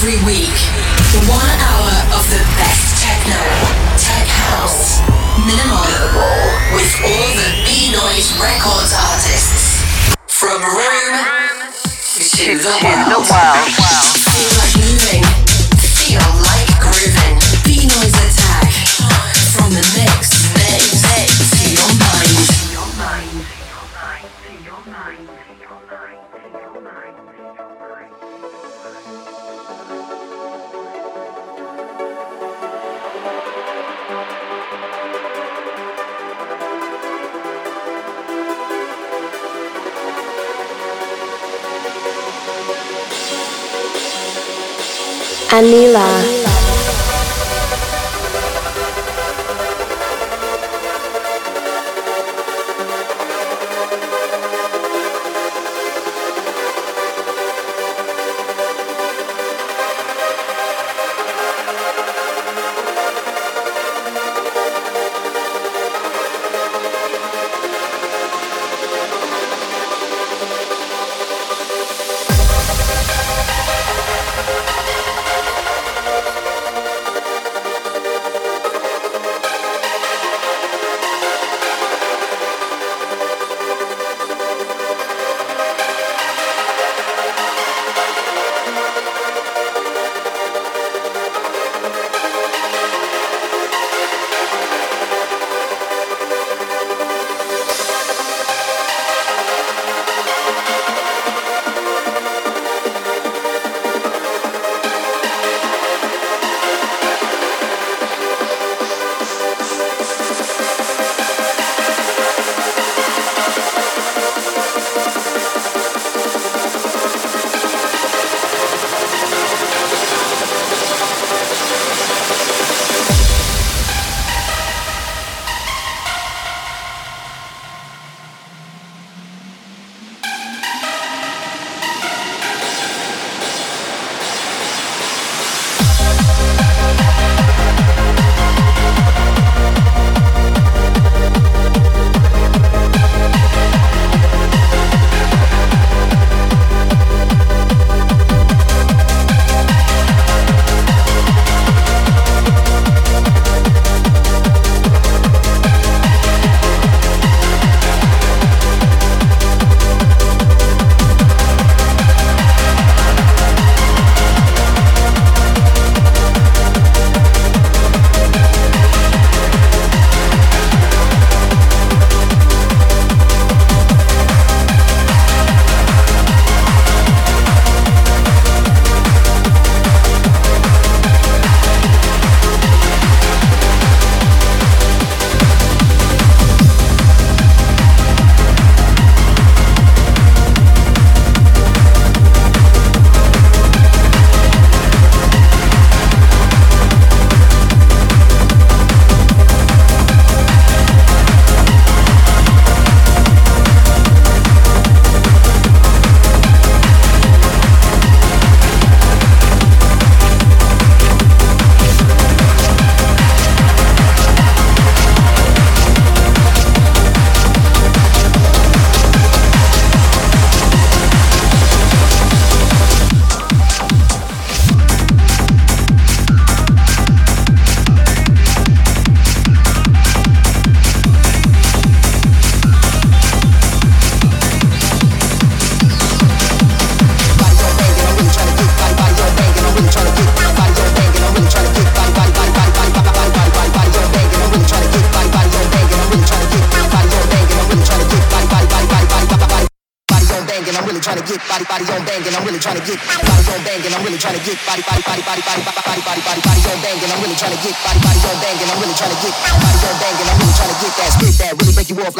Every week, one hour of the best techno, tech house, minimal, with all the Beenoise Records artists. From Rome to the world. Feel like Anela.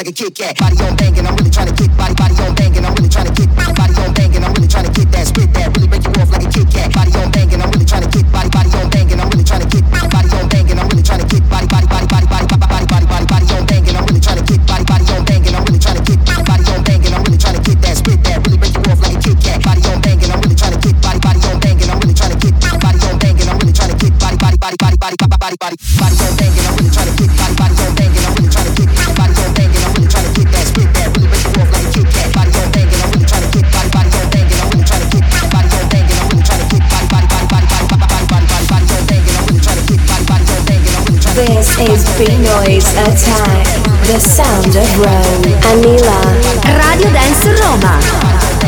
Like a Kit Kat. Body body body body body body body on banging, I'm really trying to get body, body on banging, I'm really trying to get body on banging, I'm really trying to get that spit that really break you off like a Is Beenoise Attack, the sound of Rome. Anela. Radio Dance Roma.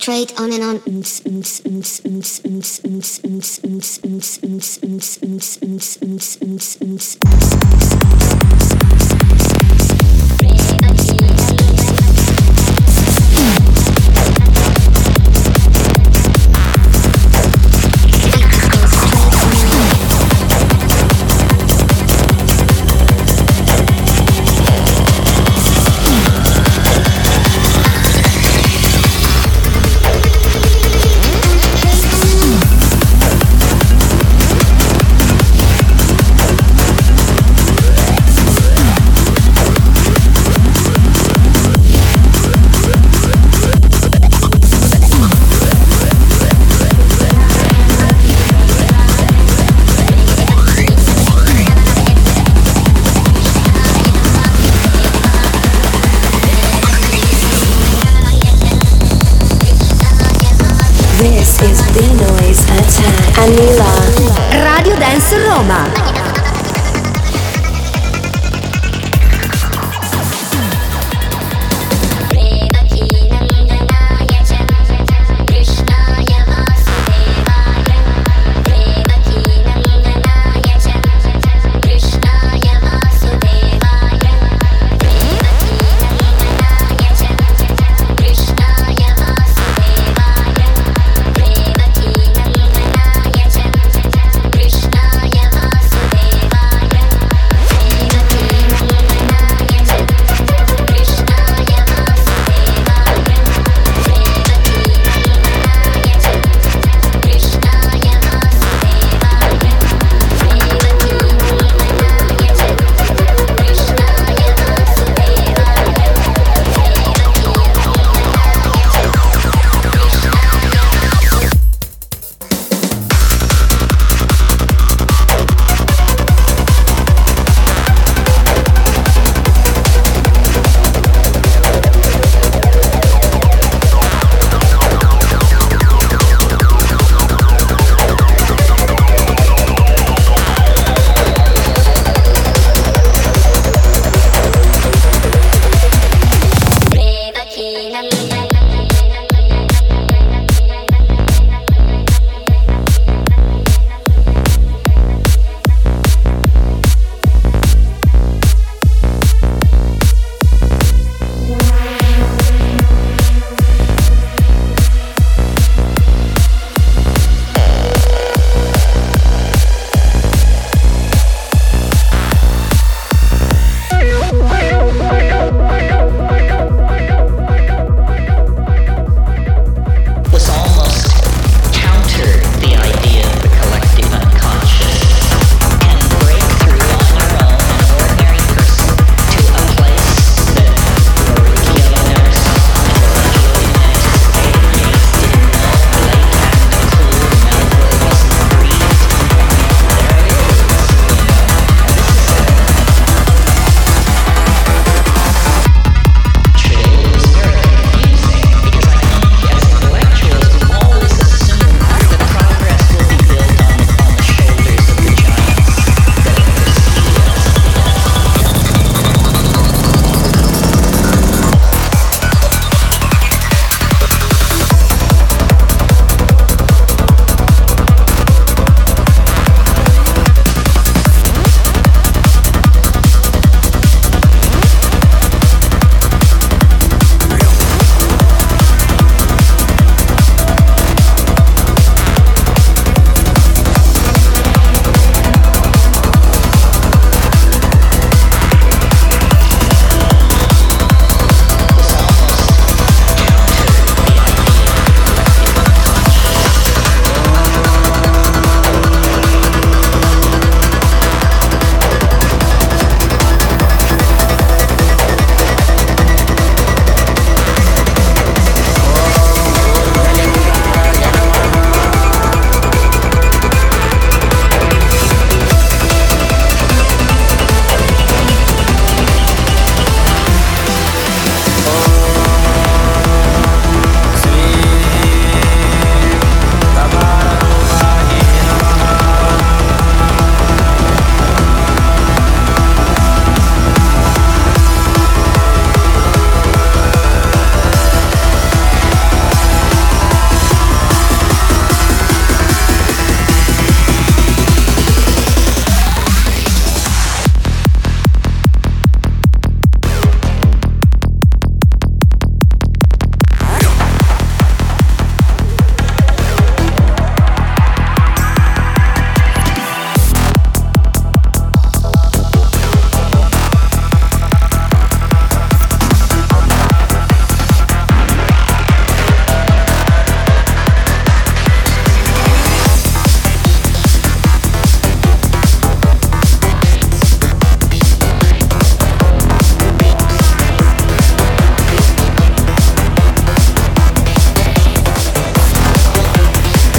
Straight on and on.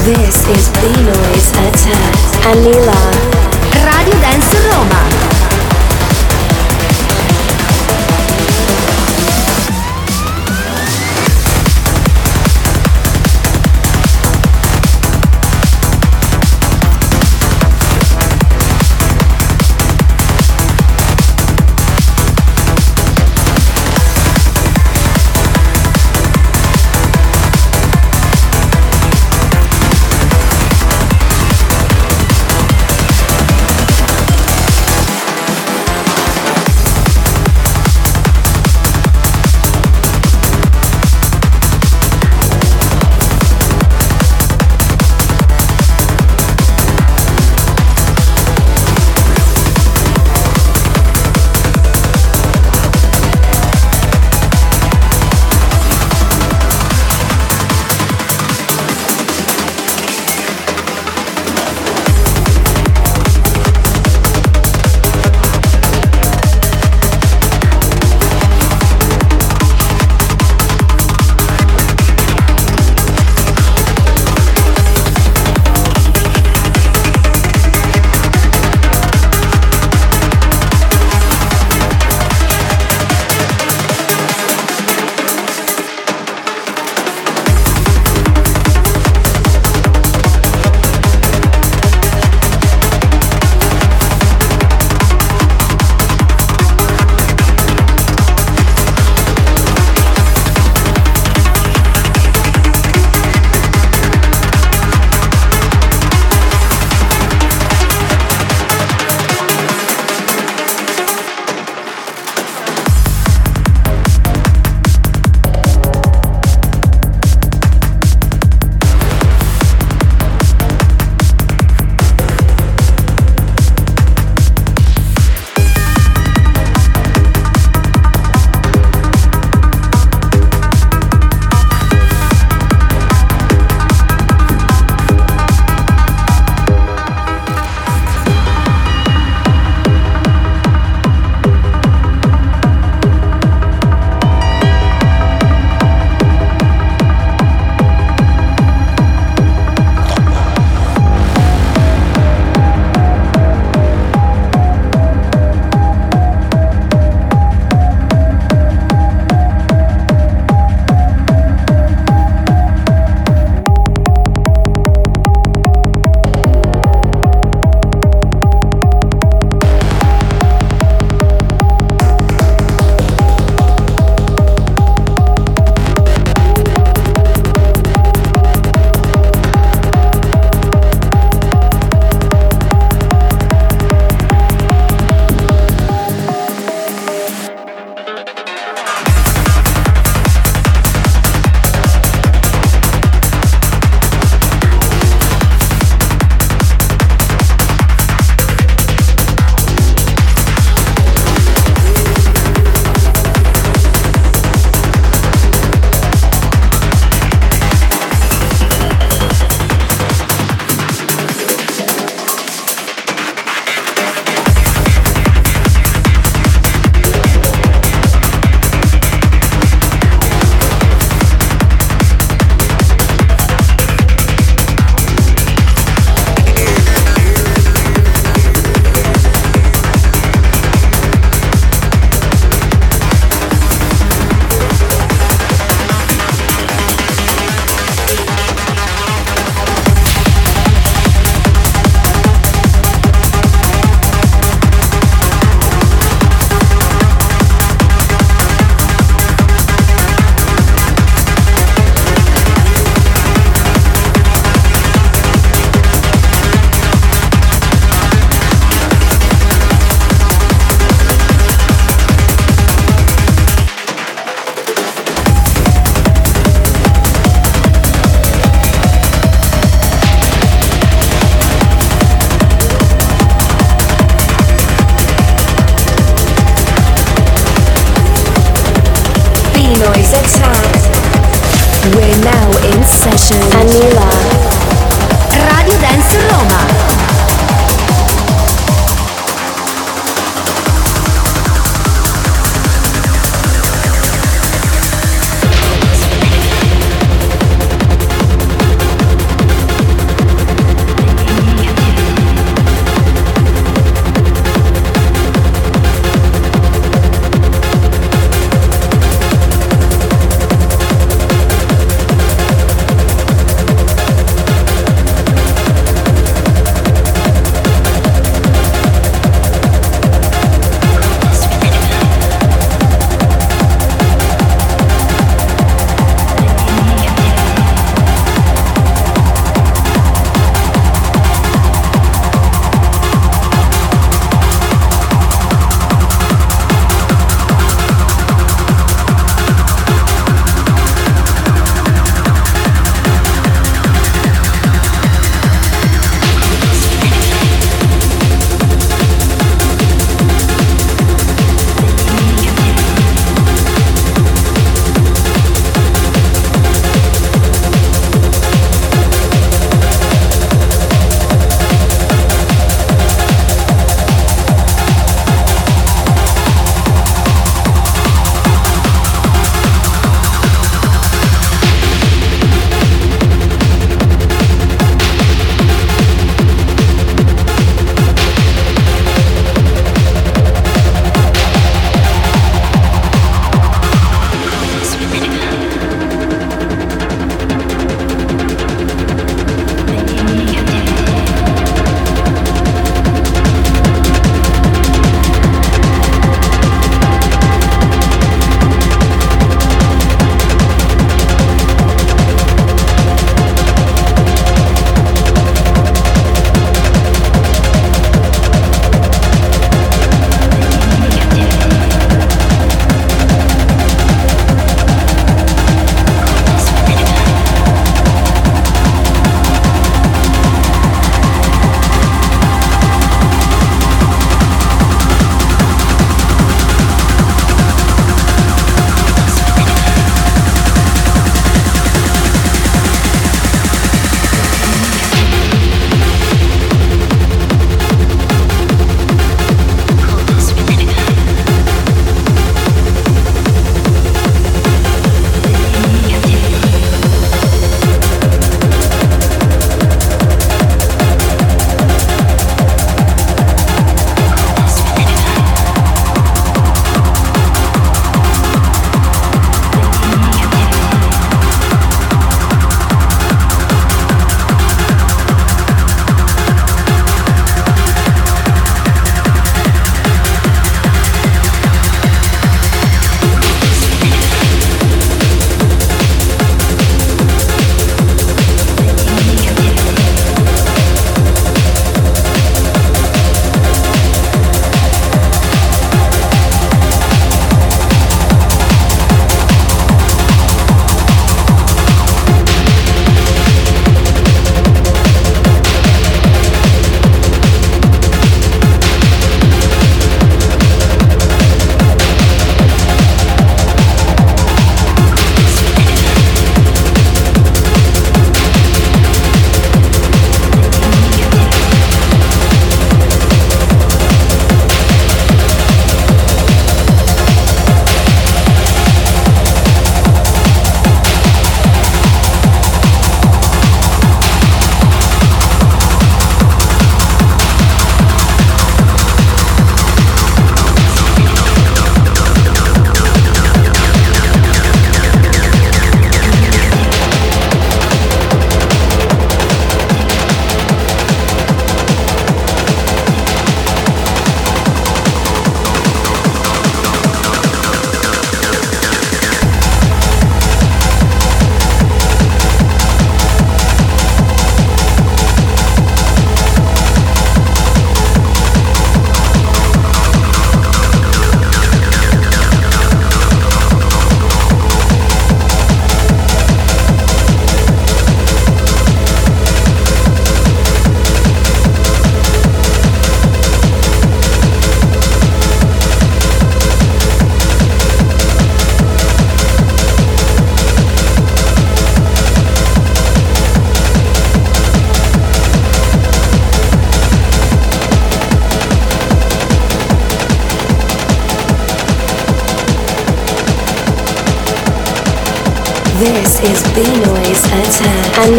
This is B Noise Attack. Anela. Radio Dance Roma.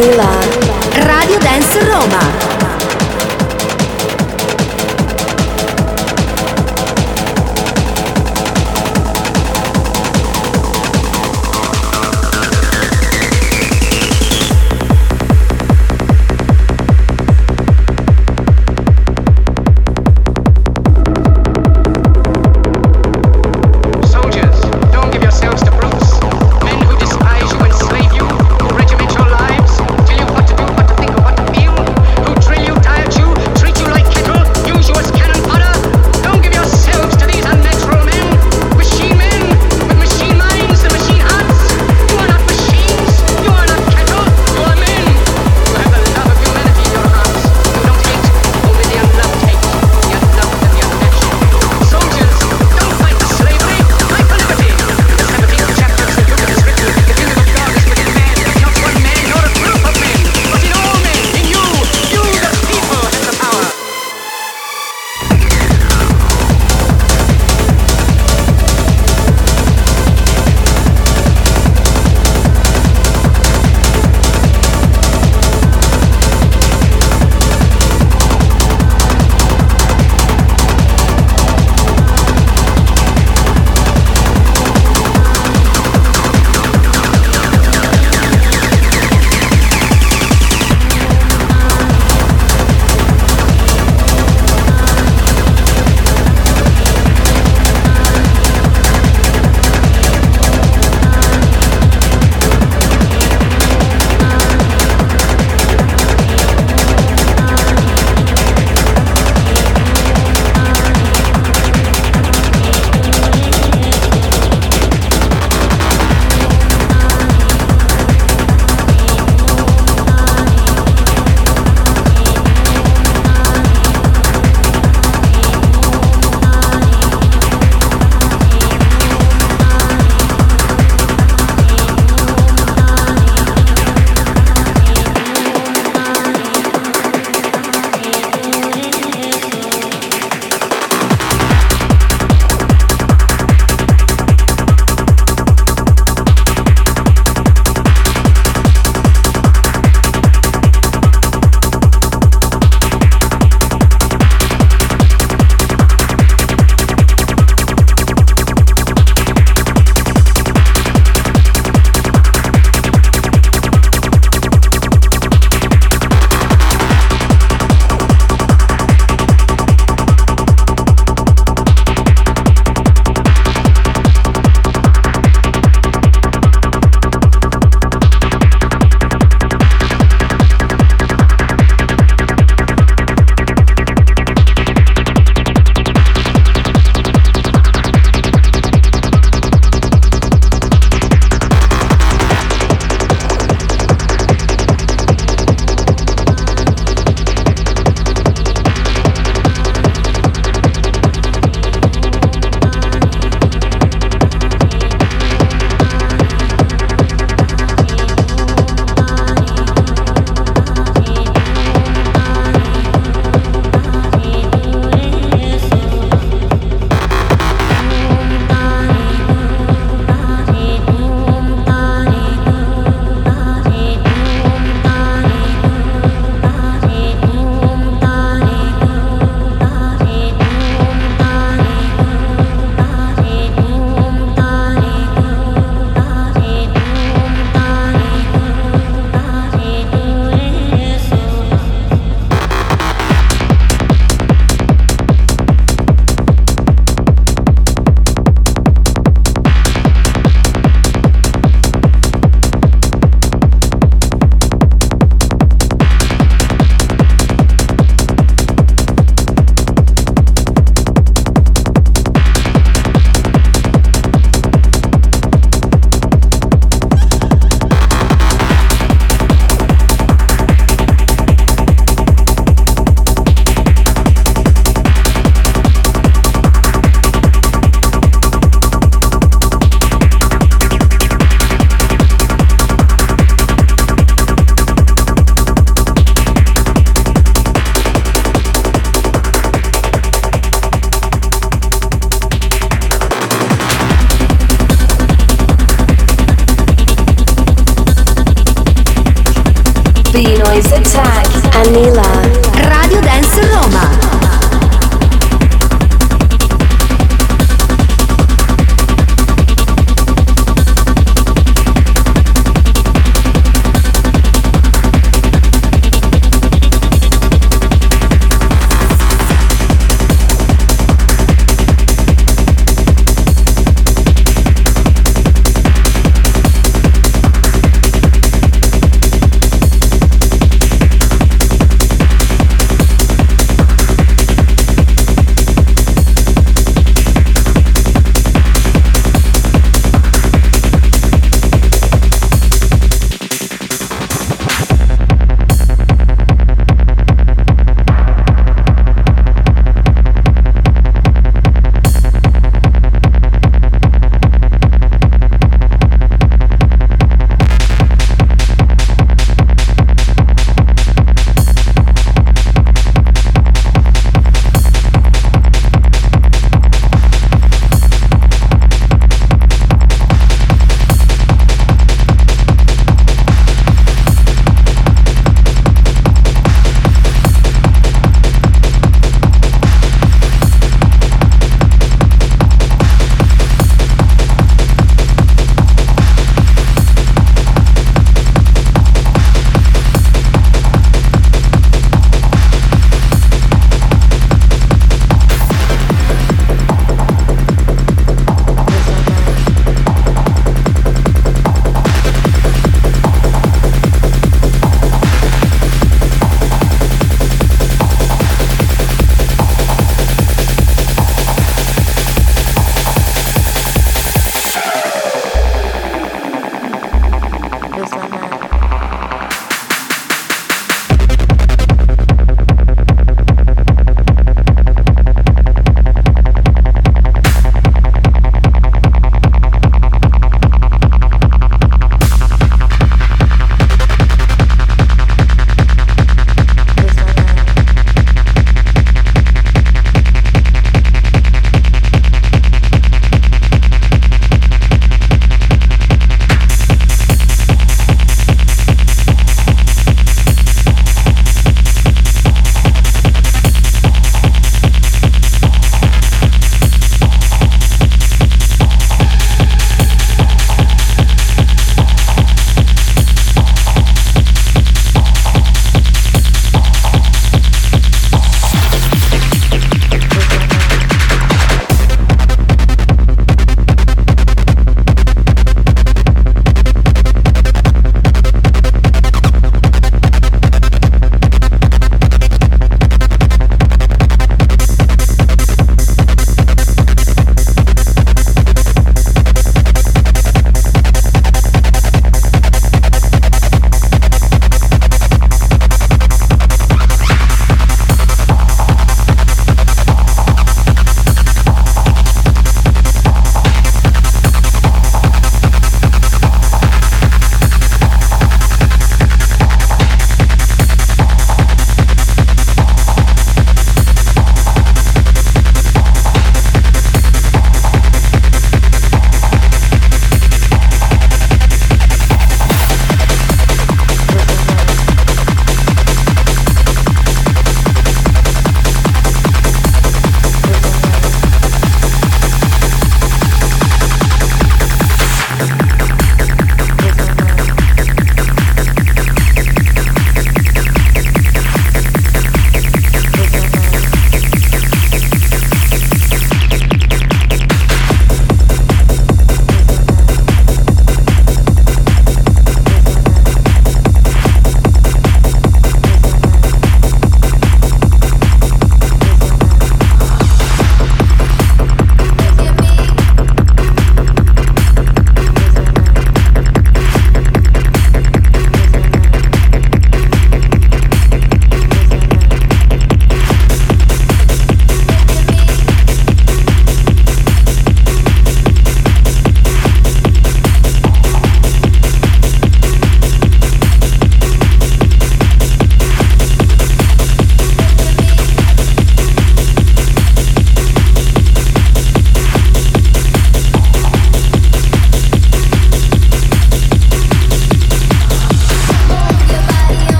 Attack. Always Attack, Anela.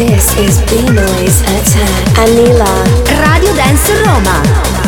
This is Beenoise at Anela. Radio Dance Roma.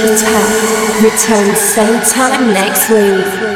Attack returns same time next week.